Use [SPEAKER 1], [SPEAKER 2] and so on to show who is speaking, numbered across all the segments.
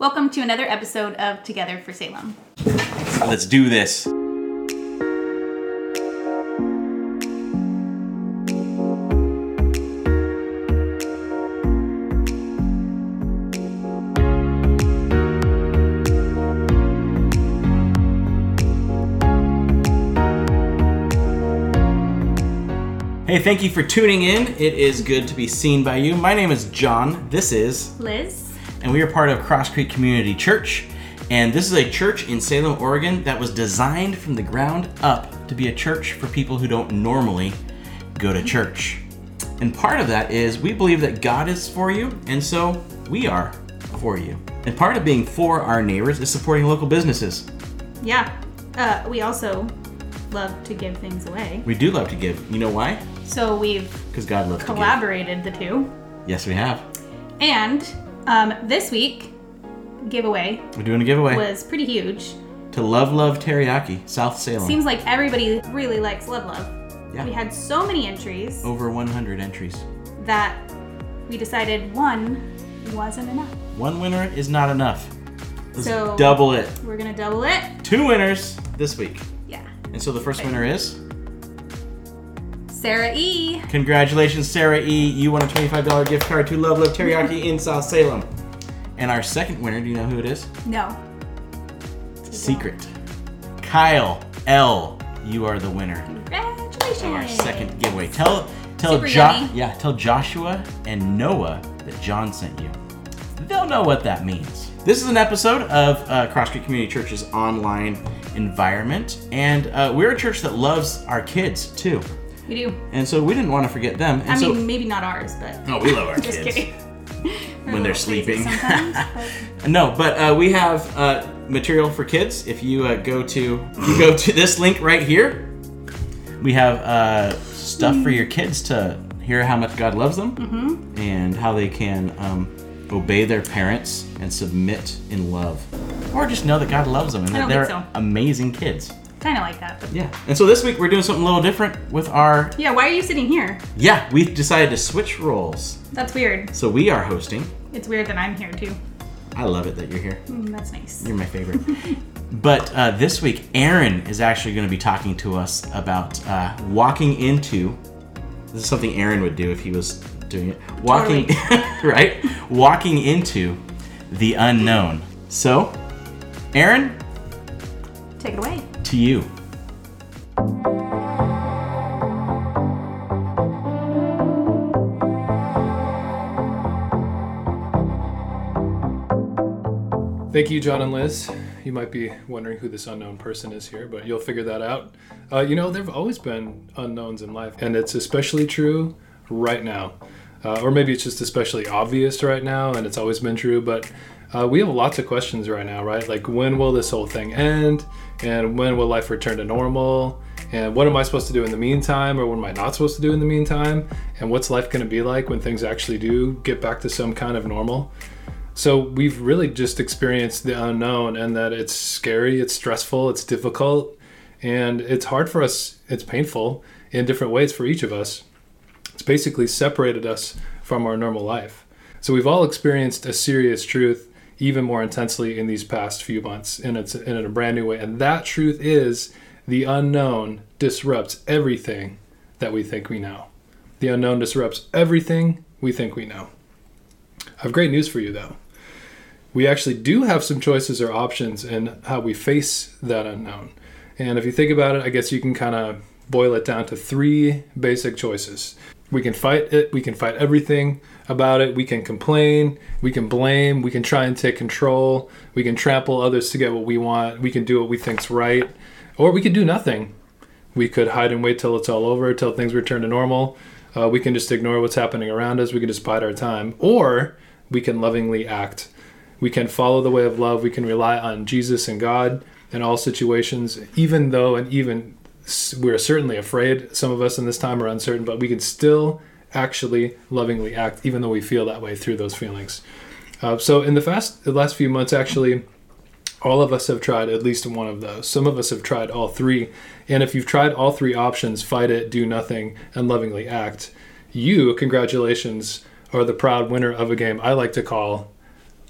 [SPEAKER 1] Welcome to another episode of Together for Salem.
[SPEAKER 2] Let's do this. Hey, thank you for tuning in. It is good to be seen by you. My name is Jon. This is
[SPEAKER 1] Liz.
[SPEAKER 2] And we are part of Crosscreek Community Church. And this is a church in Salem, Oregon that was designed from the ground up to be a church for people who don't normally go to church. And part of that is we believe that God is for you, and so we are for you. And part of being for our neighbors is supporting local businesses.
[SPEAKER 1] Yeah. Uh, we also love to give things away.
[SPEAKER 2] We do love to give. You know why?
[SPEAKER 1] So we've
[SPEAKER 2] Because God loves to
[SPEAKER 1] collaborated the two.
[SPEAKER 2] Yes, we have.
[SPEAKER 1] And um, this week, giveaway
[SPEAKER 2] We're doing a giveaway
[SPEAKER 1] was pretty huge.
[SPEAKER 2] to Love Love Teriyaki, South Salem.
[SPEAKER 1] Seems like everybody really likes Love Love.
[SPEAKER 2] Yeah.
[SPEAKER 1] We had so many entries
[SPEAKER 2] Over 100 entries.
[SPEAKER 1] that we decided one wasn't enough.
[SPEAKER 2] One winner is not enough. Let's
[SPEAKER 1] So-
[SPEAKER 2] double it.
[SPEAKER 1] We're gonna double it.
[SPEAKER 2] Two winners this week.
[SPEAKER 1] Yeah.
[SPEAKER 2] And so the first winner is
[SPEAKER 1] Sarah E.
[SPEAKER 2] congratulations, Sarah E. You won a $25 gift card to Love Love Teriyaki in South Salem. And our second winner, do you know who it is?
[SPEAKER 1] No.
[SPEAKER 2] Secret. Kyle L. You are the winner
[SPEAKER 1] Congratulations.
[SPEAKER 2] our second giveaway. Tell tell Jo- yeah, tell Joshua and Noah that Jon sent you. They'll know what that means. This is an episode of uh, Crosscreek Community Church's online environment, and uh, we're a church that loves our kids too.
[SPEAKER 1] We do.
[SPEAKER 2] And so we didn't want to forget them. And
[SPEAKER 1] I
[SPEAKER 2] so,
[SPEAKER 1] mean, maybe not ours, but
[SPEAKER 2] oh, we love our
[SPEAKER 1] just
[SPEAKER 2] kids.
[SPEAKER 1] kidding.
[SPEAKER 2] When they're sleeping.
[SPEAKER 1] But-
[SPEAKER 2] No, but uh, we have uh, material for kids. If you uh, go to you go to this link right here, we have uh, stuff for your kids to hear how much God loves them
[SPEAKER 1] Mm-hmm.
[SPEAKER 2] and how they can um, obey their parents and submit in love, or just know that God loves them and that they're
[SPEAKER 1] so.
[SPEAKER 2] amazing kids.
[SPEAKER 1] Kind of like that.
[SPEAKER 2] Yeah. And so this week we're doing something a little different with our
[SPEAKER 1] yeah, why are you sitting here?
[SPEAKER 2] yeah. We decided to switch roles.
[SPEAKER 1] That's weird.
[SPEAKER 2] So we are hosting.
[SPEAKER 1] It's weird that I'm here too.
[SPEAKER 2] I love it that you're here.
[SPEAKER 1] Mm, that's nice.
[SPEAKER 2] You're my favorite. but uh, this week, Aaron is actually going to be talking to us about uh, walking into. This is something Aaron would do if he was doing it. Walking, right? Walking into the unknown. So, Aaron,
[SPEAKER 1] Take it away.
[SPEAKER 2] to you.
[SPEAKER 3] Thank you, Jon and Liz. You might be wondering who this unknown person is here, but you'll figure that out. Uh, you know, there have always been unknowns in life, and it's especially true right now. Uh, or maybe it's just especially obvious right now, and it's always been true, but uh, we have lots of questions right now, right? Like, when will this whole thing end? And when will life return to normal? And what am I supposed to do in the meantime, or what am I not supposed to do in the meantime? And what's life going to be like when things actually do get back to some kind of normal? So we've really just experienced the unknown and that it's scary, it's stressful, it's difficult, and it's hard for us, it's painful in different ways for each of us. It's basically separated us from our normal life. So we've all experienced a serious truth even more intensely in these past few months and it's in a brand new way. And that truth is the unknown disrupts everything that we think we know. The unknown disrupts everything we think we know. I have great news for you though we actually do have some choices or options in how we face that unknown. And if you think about it, I guess you can kind of boil it down to three basic choices. We can fight it, we can fight everything about it, we can complain, we can blame, we can try and take control, we can trample others to get what we want, we can do what we think's right, or we could do nothing. We could hide and wait till it's all over, till things return to normal. Uh, we can just ignore what's happening around us, we can just bide our time, or we can lovingly act. We can follow the way of love. We can rely on Jesus and God in all situations, even though, and even we're certainly afraid. Some of us in this time are uncertain, but we can still actually lovingly act, even though we feel that way through those feelings. Uh, so, in the fast, the last few months, actually, all of us have tried at least one of those. Some of us have tried all three. And if you've tried all three options fight it, do nothing, and lovingly act you, congratulations, are the proud winner of a game I like to call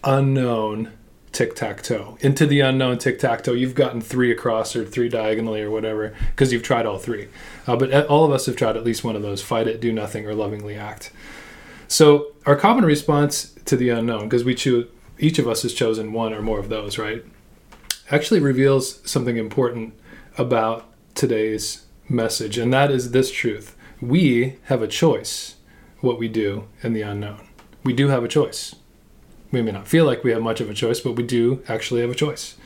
[SPEAKER 3] Unknown tic tac toe. Into the unknown tic tac toe. You've gotten three across or three diagonally or whatever because you've tried all three. Uh, but uh, all of us have tried at least one of those fight it, do nothing, or lovingly act. So, our common response to the unknown, because we choose, each of us has chosen one or more of those, right? Actually reveals something important about today's message, and that is this truth. We have a choice what we do in the unknown. We do have a choice. We may not feel like we have much of a choice, but we do actually have a choice.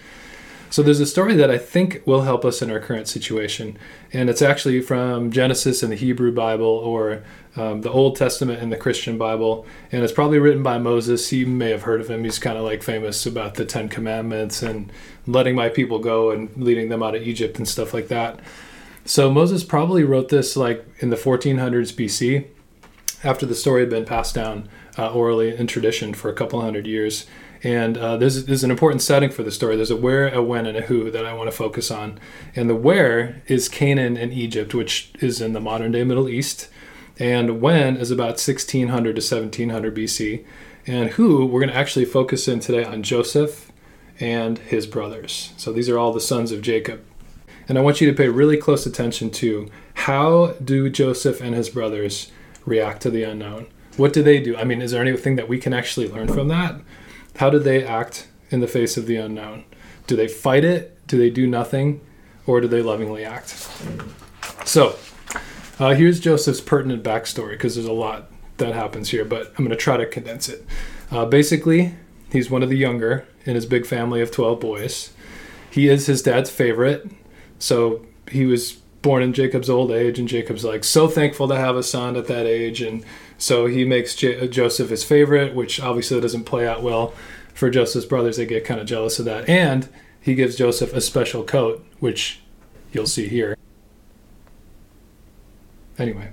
[SPEAKER 3] So there's a story that I think will help us in our current situation, and it's actually from Genesis in the Hebrew Bible or um, the Old Testament in the Christian Bible, and it's probably written by Moses. You may have heard of him. He's kind of like famous about the Ten Commandments and letting my people go and leading them out of Egypt and stuff like that. So Moses probably wrote this like in the 1400s BC, after the story had been passed down uh, orally in tradition for a couple hundred years. And uh, there's, an important setting for the story. There's a where, a when, and a who that I want to focus on. And the where is Canaan and Egypt, which is in the modern day Middle East. And when is about 1600 to 1700 BC. And who, we're going to actually focus in today on Joseph and his brothers. So these are all the sons of Jacob. And I want you to pay really close attention to how do Joseph and his brothers react to the unknown? What do they do? I mean, is there anything that we can actually learn from that? How do they act in the face of the unknown? Do they fight it? Do they do nothing? Or do they lovingly act? So, uh, here's Joseph's pertinent backstory because there's a lot that happens here, but I'm going to try to condense it. Uh, basically, he's one of the younger in his big family of 12 boys. He is his dad's favorite. So he was born in Jacob's old age, and Jacob's like so thankful to have a son at that age. And so he makes J- uh, Joseph his favorite, which obviously doesn't play out well for Joseph's brothers. They get kind of jealous of that. And he gives Joseph a special coat, which you'll see here. Anyway,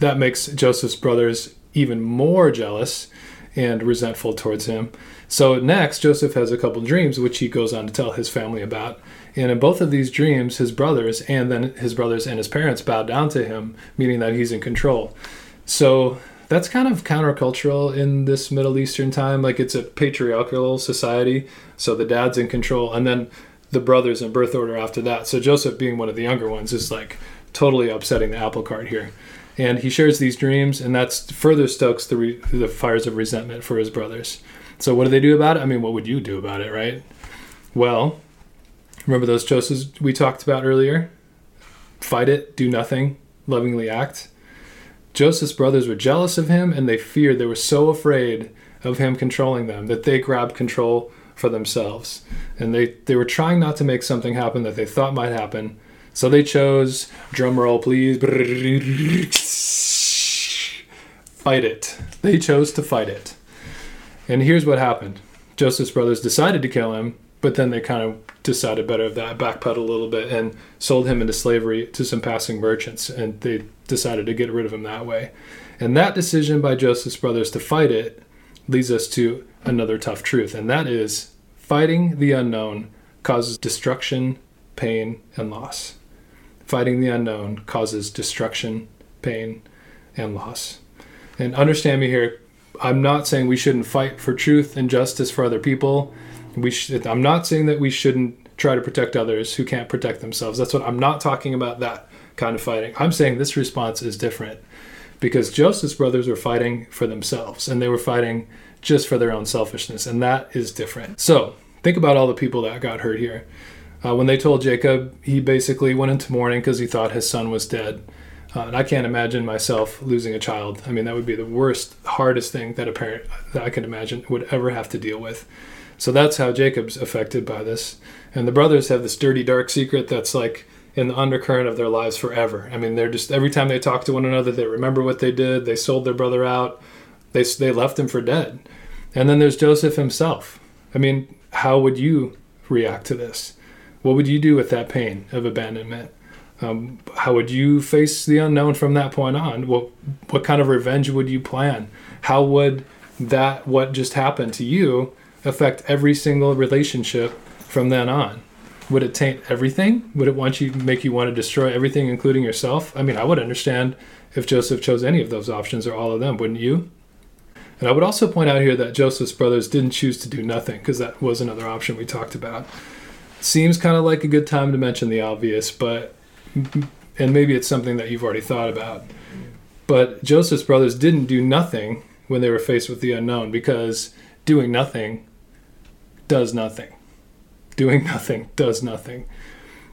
[SPEAKER 3] that makes Joseph's brothers even more jealous and resentful towards him. So next, Joseph has a couple dreams, which he goes on to tell his family about. And in both of these dreams, his brothers and then his brothers and his parents bow down to him, meaning that he's in control. So that's kind of countercultural in this Middle Eastern time. Like it's a patriarchal society, so the dad's in control, and then the brothers in birth order after that. So Joseph, being one of the younger ones, is like totally upsetting the apple cart here. And he shares these dreams, and that's further stokes the, re- the fires of resentment for his brothers. So what do they do about it? I mean, what would you do about it, right? Well, remember those choices we talked about earlier? Fight it, do nothing, lovingly act. Joseph's brothers were jealous of him and they feared, they were so afraid of him controlling them that they grabbed control for themselves. And they, they were trying not to make something happen that they thought might happen. So they chose, drum roll please, fight it. They chose to fight it. And here's what happened Joseph's brothers decided to kill him, but then they kind of decided better of that, backpedaled a little bit, and sold him into slavery to some passing merchants. And they decided to get rid of him that way. And that decision by Joseph's brothers to fight it leads us to another tough truth, and that is fighting the unknown causes destruction, pain, and loss. Fighting the unknown causes destruction, pain, and loss. And understand me here, I'm not saying we shouldn't fight for truth and justice for other people. We I'm not saying that we shouldn't try to protect others who can't protect themselves. That's what I'm not talking about that kind of fighting. I'm saying this response is different because Joseph's brothers were fighting for themselves and they were fighting just for their own selfishness, and that is different. So, think about all the people that got hurt here. Uh, when they told Jacob, he basically went into mourning because he thought his son was dead. Uh, and I can't imagine myself losing a child. I mean, that would be the worst, hardest thing that a parent that I can imagine would ever have to deal with. So that's how Jacob's affected by this. And the brothers have this dirty, dark secret that's like in the undercurrent of their lives forever. I mean, they're just every time they talk to one another, they remember what they did. They sold their brother out. They they left him for dead. And then there's Joseph himself. I mean, how would you react to this? What would you do with that pain of abandonment? Um, how would you face the unknown from that point on? What what kind of revenge would you plan? How would that what just happened to you affect every single relationship from then on? Would it taint everything? Would it want you make you want to destroy everything, including yourself? I mean, I would understand if Joseph chose any of those options or all of them, wouldn't you? And I would also point out here that Joseph's brothers didn't choose to do nothing because that was another option we talked about. Seems kind of like a good time to mention the obvious, but and maybe it's something that you've already thought about. But Joseph's brothers didn't do nothing when they were faced with the unknown because doing nothing does nothing. Doing nothing does nothing.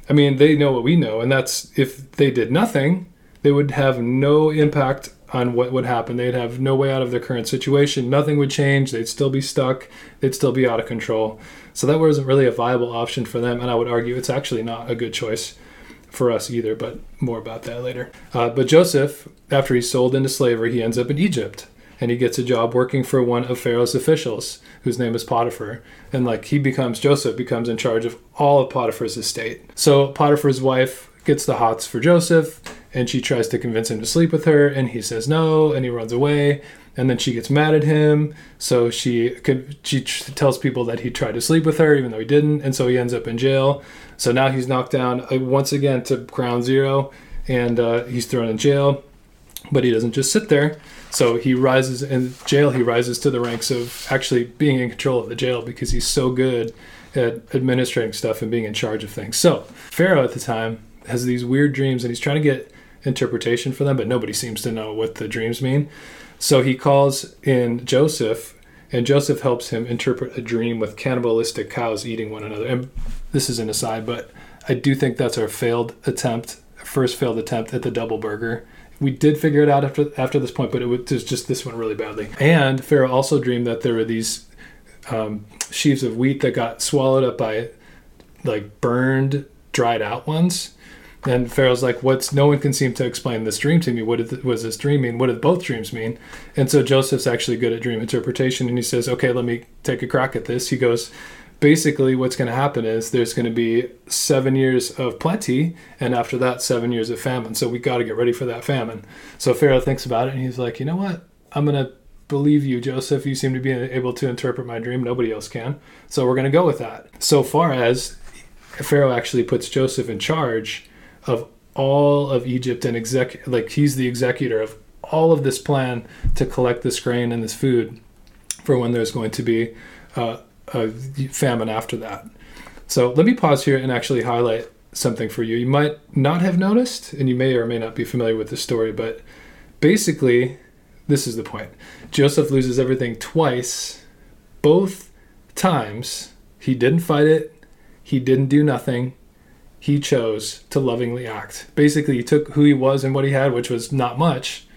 [SPEAKER 3] I mean, they know what we know, and that's if they did nothing, they would have no impact on what would happen. They'd have no way out of their current situation. Nothing would change. They'd still be stuck. They'd still be out of control. So that wasn't really a viable option for them. And I would argue it's actually not a good choice for us either, but more about that later. Uh, but Joseph, after he's sold into slavery, he ends up in Egypt and he gets a job working for one of Pharaoh's officials, whose name is Potiphar. And like he becomes, Joseph becomes in charge of all of Potiphar's estate. So Potiphar's wife gets the hots for Joseph and she tries to convince him to sleep with her and he says no and he runs away. And then she gets mad at him. So she she tells people that he tried to sleep with her even though he didn't. And so he ends up in jail. So now he's knocked down uh, once again to ground zero and uh, he's thrown in jail. But he doesn't just sit there so he rises in jail he rises to the ranks of actually being in control of the jail because he's so good at administrating stuff and being in charge of things so pharaoh at the time has these weird dreams and he's trying to get interpretation for them, but nobody seems to know what the dreams mean. So he calls in Joseph, and Joseph helps him interpret a dream with cannibalistic cows eating one another. And this is an aside, but I do think that's our failed attempt, first failed attempt at the double burger. We did figure it out after after this point, but it was just this one really badly. And Pharaoh also dreamed that there were these um, sheaves of wheat that got swallowed up by like burned, dried out ones and Pharaoh's like, "What's? No one can seem to explain this dream to me. What was this dream mean? What did both dreams mean?" And so Joseph's actually good at dream interpretation, and he says, "Okay, let me take a crack at this." He goes, "Basically, what's going to happen is there's going to be seven years of plenty, and after that, seven years of famine. So we got to get ready for that famine." So Pharaoh thinks about it, and he's like, "You know what? I'm going to." Believe you, Joseph. You seem to be able to interpret my dream. Nobody else can. So we're going to go with that. So far as Pharaoh actually puts Joseph in charge, of all of Egypt and exec like he's the executor of all of this plan to collect this grain and this food for when there's going to be uh, a famine after that. So let me pause here and actually highlight something for you. You might not have noticed, and you may or may not be familiar with the story, but basically, this is the point. Joseph loses everything twice. Both times, he didn't fight it, he didn't do nothing, he chose to lovingly act. Basically, he took who he was and what he had, which was not much,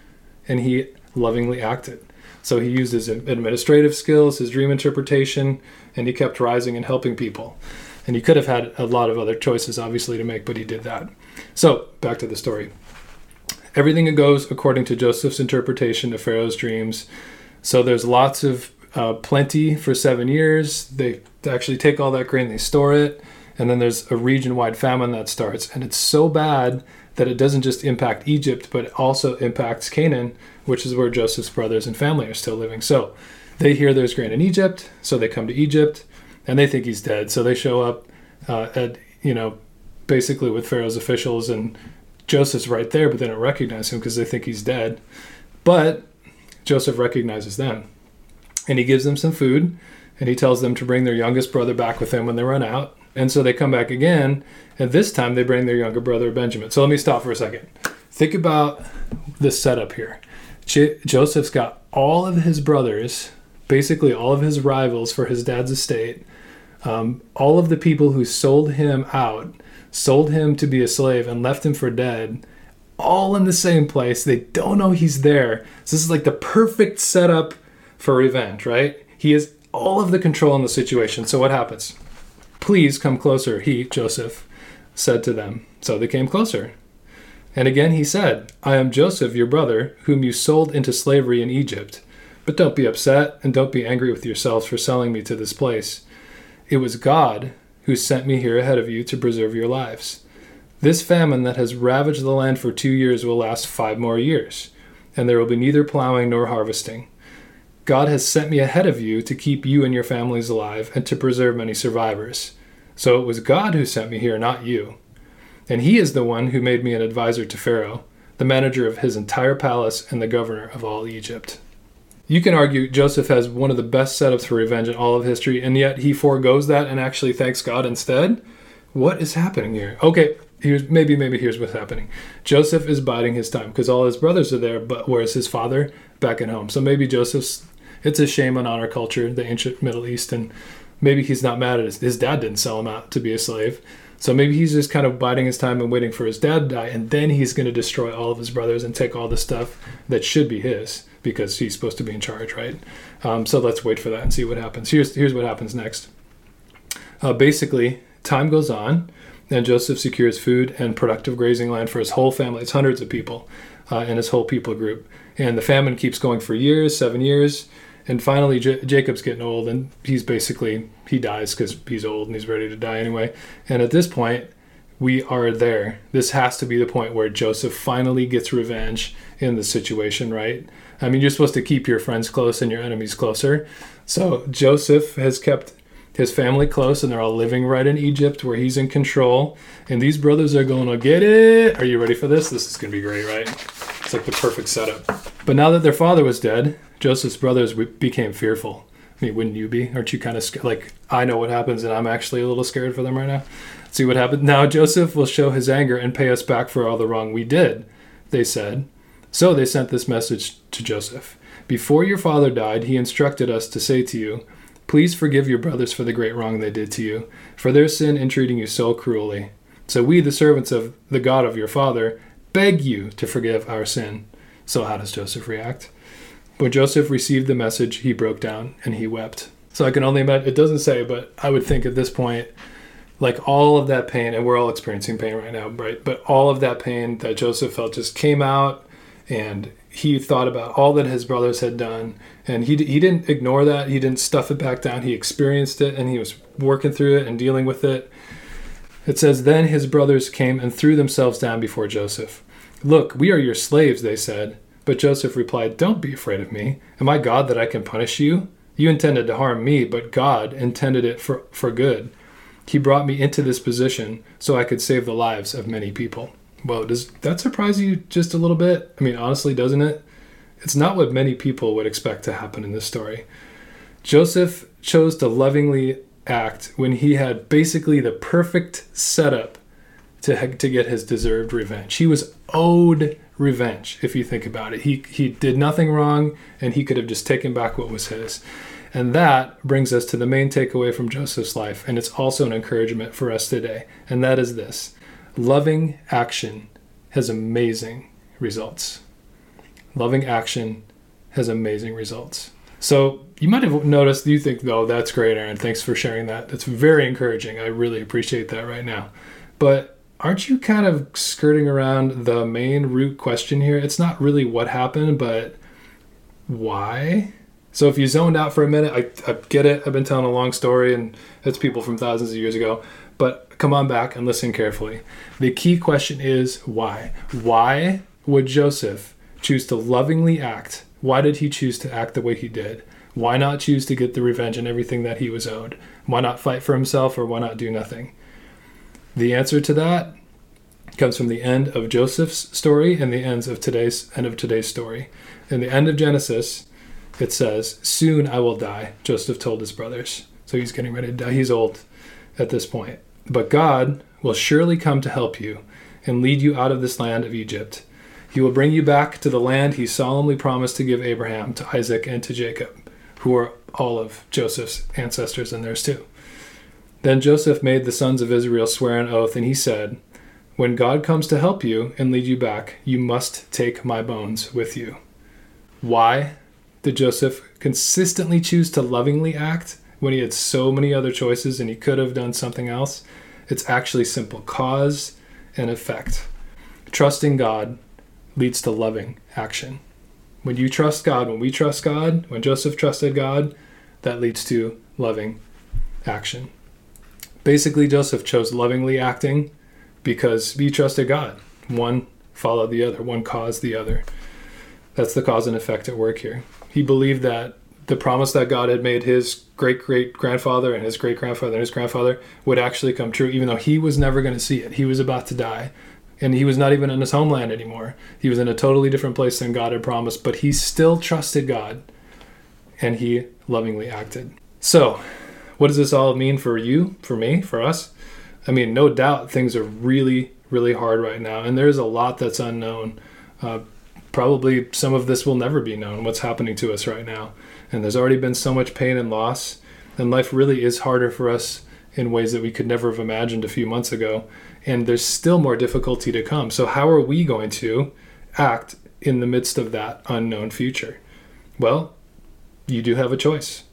[SPEAKER 3] and he lovingly acted. So he used his administrative skills, his dream interpretation, and he kept rising and helping people. And he could have had a lot of other choices, obviously, to make, but he did that. So, back to the story. Everything goes according to Joseph's interpretation of Pharaoh's dreams. So, there's lots of uh, plenty for seven years. They actually take all that grain, they store it and then there's a region wide famine that starts. And it's so bad that it doesn't just impact Egypt, but also impacts Canaan, which is where Joseph's brothers and family are still living. So they hear there's grain in Egypt, so they come to Egypt and they think he's dead. So they show up uh, at, you know, basically with Pharaoh's officials and Joseph's right there, but they don't recognize him because they think he's dead. But Joseph recognizes them and he gives them some food and he tells them to bring their youngest brother back with them when they run out and so they come back again, and this time they bring their younger brother Benjamin. So let me stop for a second. Think about the setup here. J- Joseph's got all of his brothers, basically all of his rivals for his dad's estate, um, all of the people who sold him out, sold him to be a slave, and left him for dead, all in the same place. They don't know he's there. So this is like the perfect setup for revenge, right? He has all of the control in the situation. So what happens? Please come closer, he, Joseph, said to them. So they came closer. And again he said, I am Joseph, your brother, whom you sold into slavery in Egypt. But don't be upset, and don't be angry with yourselves for selling me to this place. It was God who sent me here ahead of you to preserve your lives. This famine that has ravaged the land for two years will last five more years, and there will be neither plowing nor harvesting. God has sent me ahead of you to keep you and your families alive and to preserve many survivors. So it was God who sent me here, not you. And he is the one who made me an advisor to Pharaoh, the manager of his entire palace and the governor of all Egypt. You can argue Joseph has one of the best setups for revenge in all of history, and yet he foregoes that and actually thanks God instead. What is happening here? Okay, here's maybe maybe here's what's happening. Joseph is biding his time because all his brothers are there, but where's his father back at home? So maybe Joseph's. It's a shame on our culture, the ancient Middle East, and maybe he's not mad at his, his dad didn't sell him out to be a slave. So maybe he's just kind of biding his time and waiting for his dad to die, and then he's going to destroy all of his brothers and take all the stuff that should be his because he's supposed to be in charge, right? Um, so let's wait for that and see what happens. Here's here's what happens next. Uh, basically, time goes on, and Joseph secures food and productive grazing land for his whole family. It's hundreds of people uh, and his whole people group. And the famine keeps going for years, seven years. And finally, J- Jacob's getting old, and he's basically he dies because he's old and he's ready to die anyway. And at this point, we are there. This has to be the point where Joseph finally gets revenge in the situation, right? I mean, you're supposed to keep your friends close and your enemies closer. So Joseph has kept his family close, and they're all living right in Egypt where he's in control. And these brothers are going to get it. Are you ready for this? This is going to be great, right? It's like the perfect setup. But now that their father was dead, Joseph's brothers became fearful. I mean, wouldn't you be? Aren't you kind of scared? Like, I know what happens, and I'm actually a little scared for them right now. Let's see what happens. Now, Joseph will show his anger and pay us back for all the wrong we did, they said. So they sent this message to Joseph Before your father died, he instructed us to say to you, Please forgive your brothers for the great wrong they did to you, for their sin in treating you so cruelly. So we, the servants of the God of your father, beg you to forgive our sin. So, how does Joseph react? When Joseph received the message, he broke down and he wept. So, I can only imagine, it doesn't say, but I would think at this point, like all of that pain, and we're all experiencing pain right now, right? But all of that pain that Joseph felt just came out and he thought about all that his brothers had done and he, he didn't ignore that he didn't stuff it back down he experienced it and he was working through it and dealing with it it says then his brothers came and threw themselves down before joseph look we are your slaves they said but joseph replied don't be afraid of me am i god that i can punish you you intended to harm me but god intended it for, for good he brought me into this position so i could save the lives of many people well, does that surprise you just a little bit? I mean, honestly, doesn't it? It's not what many people would expect to happen in this story. Joseph chose to lovingly act when he had basically the perfect setup to, to get his deserved revenge. He was owed revenge, if you think about it. He, he did nothing wrong, and he could have just taken back what was his. And that brings us to the main takeaway from Joseph's life, and it's also an encouragement for us today, and that is this loving action has amazing results. Loving action has amazing results. So you might have noticed, you think, oh, that's great, Aaron. Thanks for sharing that. That's very encouraging. I really appreciate that right now. But aren't you kind of skirting around the main root question here? It's not really what happened, but why? So if you zoned out for a minute, I, I get it. I've been telling a long story, and it's people from thousands of years ago. But come on back and listen carefully. The key question is why? Why would Joseph choose to lovingly act? Why did he choose to act the way he did? Why not choose to get the revenge and everything that he was owed? Why not fight for himself or why not do nothing? The answer to that comes from the end of Joseph's story and the ends of today's end of today's story. In the end of Genesis, it says, "Soon I will die," Joseph told his brothers. So he's getting ready to die. He's old at this point. But God will surely come to help you and lead you out of this land of Egypt. He will bring you back to the land he solemnly promised to give Abraham, to Isaac, and to Jacob, who are all of Joseph's ancestors and theirs too. Then Joseph made the sons of Israel swear an oath, and he said, When God comes to help you and lead you back, you must take my bones with you. Why did Joseph consistently choose to lovingly act when he had so many other choices and he could have done something else. It's actually simple cause and effect. Trusting God leads to loving action. When you trust God, when we trust God, when Joseph trusted God, that leads to loving action. Basically, Joseph chose lovingly acting because he trusted God. One followed the other, one caused the other. That's the cause and effect at work here. He believed that the promise that God had made his great great grandfather and his great grandfather and his grandfather would actually come true, even though he was never going to see it. He was about to die. And he was not even in his homeland anymore. He was in a totally different place than God had promised, but he still trusted God and he lovingly acted. So, what does this all mean for you, for me, for us? I mean, no doubt things are really, really hard right now, and there's a lot that's unknown. Uh, probably some of this will never be known, what's happening to us right now. And there's already been so much pain and loss, and life really is harder for us in ways that we could never have imagined a few months ago. And there's still more difficulty to come. So, how are we going to act in the midst of that unknown future? Well, you do have a choice.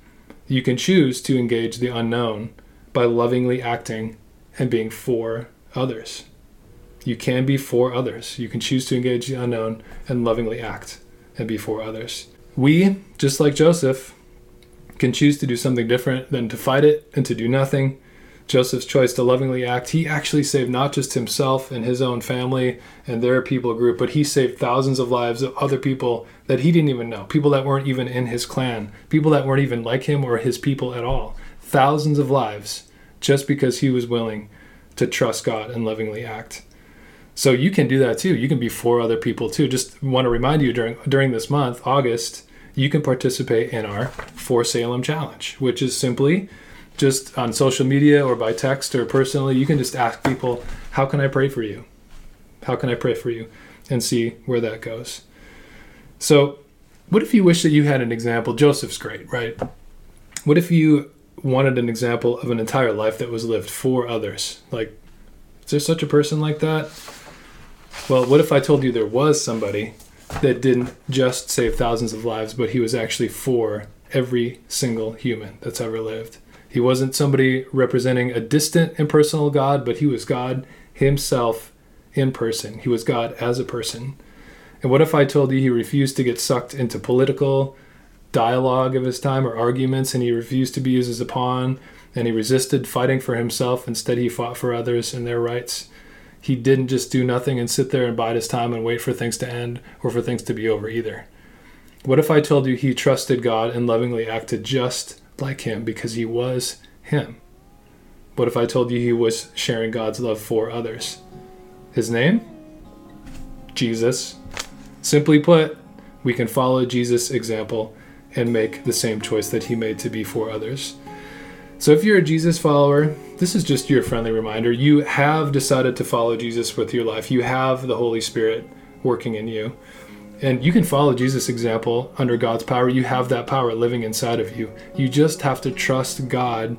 [SPEAKER 3] You can choose to engage the unknown by lovingly acting and being for others. You can be for others. You can choose to engage the unknown and lovingly act and be for others. We, just like Joseph, can choose to do something different than to fight it and to do nothing. Joseph's choice to lovingly act, he actually saved not just himself and his own family and their people group, but he saved thousands of lives of other people that he didn't even know, people that weren't even in his clan, people that weren't even like him or his people at all. Thousands of lives just because he was willing to trust God and lovingly act. So you can do that too. You can be for other people too. Just want to remind you during during this month, August, you can participate in our For Salem Challenge, which is simply just on social media or by text or personally, you can just ask people, How can I pray for you? How can I pray for you? And see where that goes. So, what if you wish that you had an example? Joseph's great, right? What if you wanted an example of an entire life that was lived for others? Like, is there such a person like that? Well, what if I told you there was somebody that didn't just save thousands of lives, but he was actually for every single human that's ever lived? He wasn't somebody representing a distant, impersonal God, but he was God himself in person. He was God as a person. And what if I told you he refused to get sucked into political dialogue of his time or arguments and he refused to be used as a pawn and he resisted fighting for himself? Instead, he fought for others and their rights. He didn't just do nothing and sit there and bide his time and wait for things to end or for things to be over either. What if I told you he trusted God and lovingly acted just like him because he was him? What if I told you he was sharing God's love for others? His name? Jesus. Simply put, we can follow Jesus' example and make the same choice that he made to be for others. So, if you're a Jesus follower, this is just your friendly reminder. You have decided to follow Jesus with your life, you have the Holy Spirit working in you. And you can follow Jesus' example under God's power. You have that power living inside of you. You just have to trust God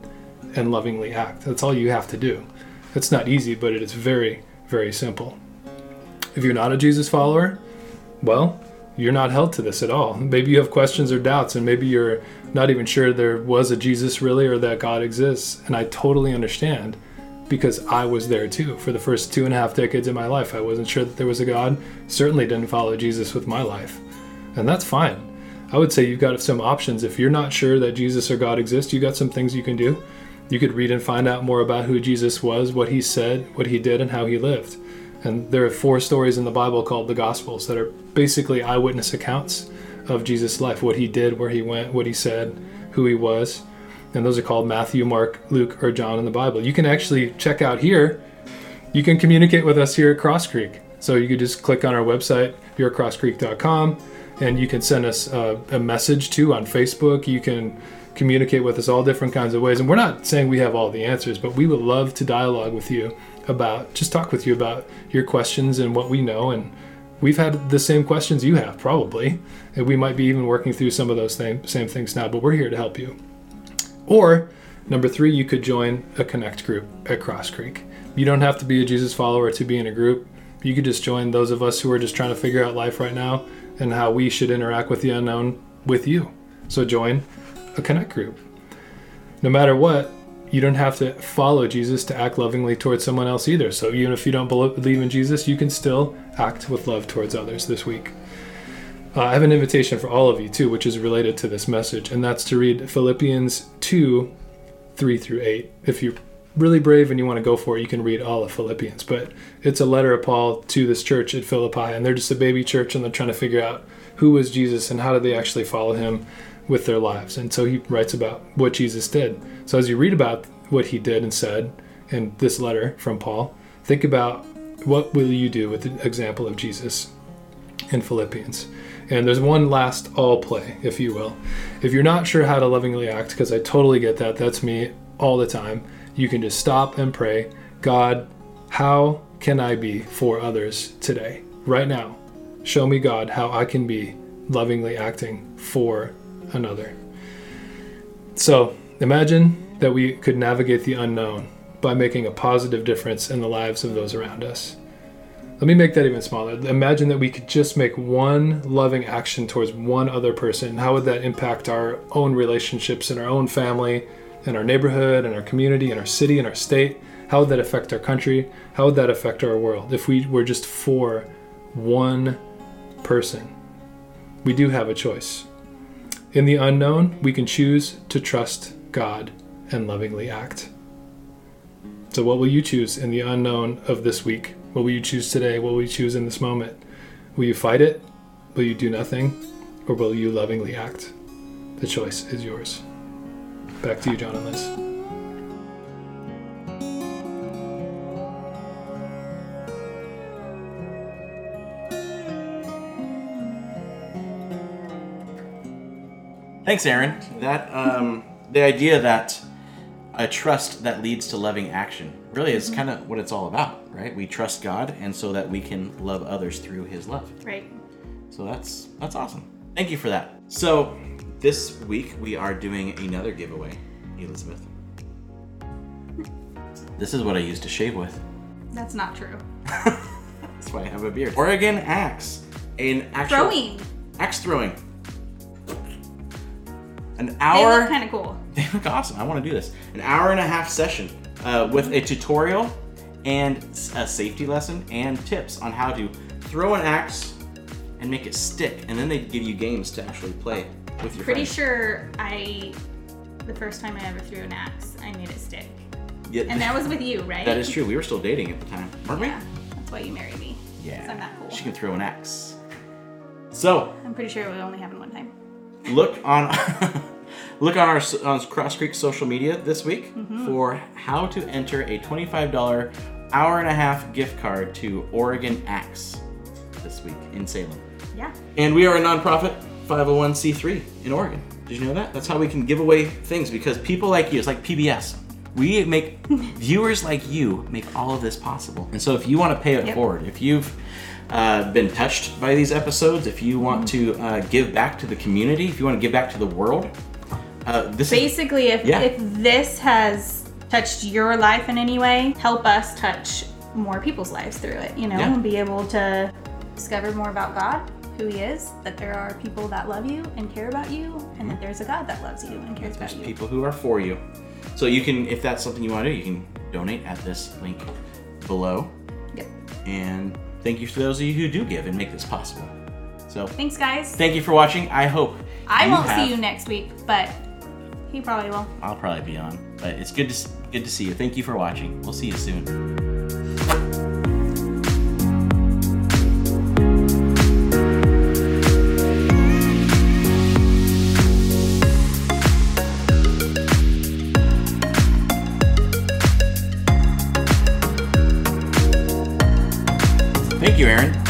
[SPEAKER 3] and lovingly act. That's all you have to do. It's not easy, but it is very, very simple. If you're not a Jesus follower, well, you're not held to this at all. Maybe you have questions or doubts, and maybe you're not even sure there was a Jesus really or that God exists. And I totally understand because I was there too. For the first two and a half decades of my life, I wasn't sure that there was a God. Certainly didn't follow Jesus with my life. And that's fine. I would say you've got some options. If you're not sure that Jesus or God exists, you've got some things you can do. You could read and find out more about who Jesus was, what he said, what he did, and how he lived. And there are four stories in the Bible called the Gospels that are basically eyewitness accounts of Jesus' life what he did, where he went, what he said, who he was and those are called Matthew, Mark, Luke, or John in the Bible. You can actually check out here. You can communicate with us here at Crosscreek. So you could just click on our website, yourcrosscreek.com, and you can send us a, a message too on Facebook. You can communicate with us all different kinds of ways. And we're not saying we have all the answers, but we would love to dialogue with you about, just talk with you about your questions and what we know. And we've had the same questions you have, probably. And we might be even working through some of those same, same things now, but we're here to help you. Or number three, you could join a Connect group at Crosscreek. You don't have to be a Jesus follower to be in a group. You could just join those of us who are just trying to figure out life right now and how we should interact with the unknown with you. So join a Connect group. No matter what, you don't have to follow Jesus to act lovingly towards someone else either. So even if you don't believe in Jesus, you can still act with love towards others this week. Uh, I have an invitation for all of you too, which is related to this message, and that's to read Philippians 2 3 through 8. If you're really brave and you want to go for it, you can read all of Philippians. But it's a letter of Paul to this church at Philippi, and they're just a baby church, and they're trying to figure out who was Jesus and how did they actually follow him with their lives. And so he writes about what Jesus did. So as you read about what he did and said in this letter from Paul, think about what will you do with the example of Jesus in Philippians. And there's one last all play, if you will. If you're not sure how to lovingly act, because I totally get that, that's me all the time, you can just stop and pray God, how can I be for others today, right now? Show me, God, how I can be lovingly acting for another. So imagine that we could navigate the unknown by making a positive difference in the lives of those around us. Let me make that even smaller. Imagine that we could just make one loving action towards one other person. How would that impact our own relationships in our own family, in our neighborhood, in our community, in our city, in our state? How would that affect our country? How would that affect our world if we were just for one person? We do have a choice. In the unknown, we can choose to trust God and lovingly act. So, what will you choose in the unknown of this week? What will you choose today? What will you choose in this moment? Will you fight it? Will you do nothing? Or will you lovingly act? The choice is yours. Back to you, Jon and Liz.
[SPEAKER 2] Thanks, Aaron. That um, the idea that a trust that leads to loving action really is mm-hmm. kind of what it's all about, right? We trust God, and so that we can love others through His love.
[SPEAKER 1] Right.
[SPEAKER 2] So that's that's awesome. Thank you for that. So this week we are doing another giveaway, Elizabeth. This is what I used to shave with.
[SPEAKER 1] That's not true.
[SPEAKER 2] That's why I have a beard. Oregon axe, an actual
[SPEAKER 1] Throwing.
[SPEAKER 2] axe throwing. An hour.
[SPEAKER 1] They look kind of cool.
[SPEAKER 2] They look awesome. I want to do this. An hour and a half session uh, with a tutorial and a safety lesson and tips on how to throw an axe and make it stick. And then they give you games to actually play with your
[SPEAKER 1] Pretty
[SPEAKER 2] friends.
[SPEAKER 1] sure I, the first time I ever threw an axe, I made it stick.
[SPEAKER 2] Yeah,
[SPEAKER 1] And that was with you, right?
[SPEAKER 2] that is true. We were still dating at the time, weren't we?
[SPEAKER 1] Yeah. That's why you married me.
[SPEAKER 2] we?
[SPEAKER 1] 'Cause I'm that cool.
[SPEAKER 2] She can throw an axe. So
[SPEAKER 1] I'm pretty sure it would only happened one time.
[SPEAKER 2] look on look on our on Crosscreek social media this week for how to enter a $25 hour and a half gift card to Oregon Axe this week in Salem.
[SPEAKER 1] Yeah.
[SPEAKER 2] And we are a nonprofit 501c3 in Oregon. Did you know that? That's how we can give away things because people like you, it's like PBS. We make viewers like you make all of this possible. And so if you want to pay it
[SPEAKER 1] Yep.
[SPEAKER 2] forward, if you've uh, been touched by these episodes, if you want to uh, give back to the community, if you want to give back to the world, uh, this is
[SPEAKER 1] Basically, if,
[SPEAKER 2] Yeah.
[SPEAKER 1] if this has touched your life in any way, help us touch more people's lives through it, you know,
[SPEAKER 2] Yeah.
[SPEAKER 1] and be able to discover more about God, who He is, that there are people that love you and care about you, and that there's a God that loves you and cares about
[SPEAKER 2] there's
[SPEAKER 1] you.
[SPEAKER 2] people who are for you. So you can, if that's something you want to do, you can donate at this link below.
[SPEAKER 1] Yep.
[SPEAKER 2] And thank you for those of you who do give and make this possible. So
[SPEAKER 1] Thanks, guys.
[SPEAKER 2] thank you for watching. I hope
[SPEAKER 1] I won't
[SPEAKER 2] have-
[SPEAKER 1] see you next week, but he probably will.
[SPEAKER 2] I'll probably be on, but it's good to good to see you. Thank you for watching. We'll see you soon. Thank you, Aaron.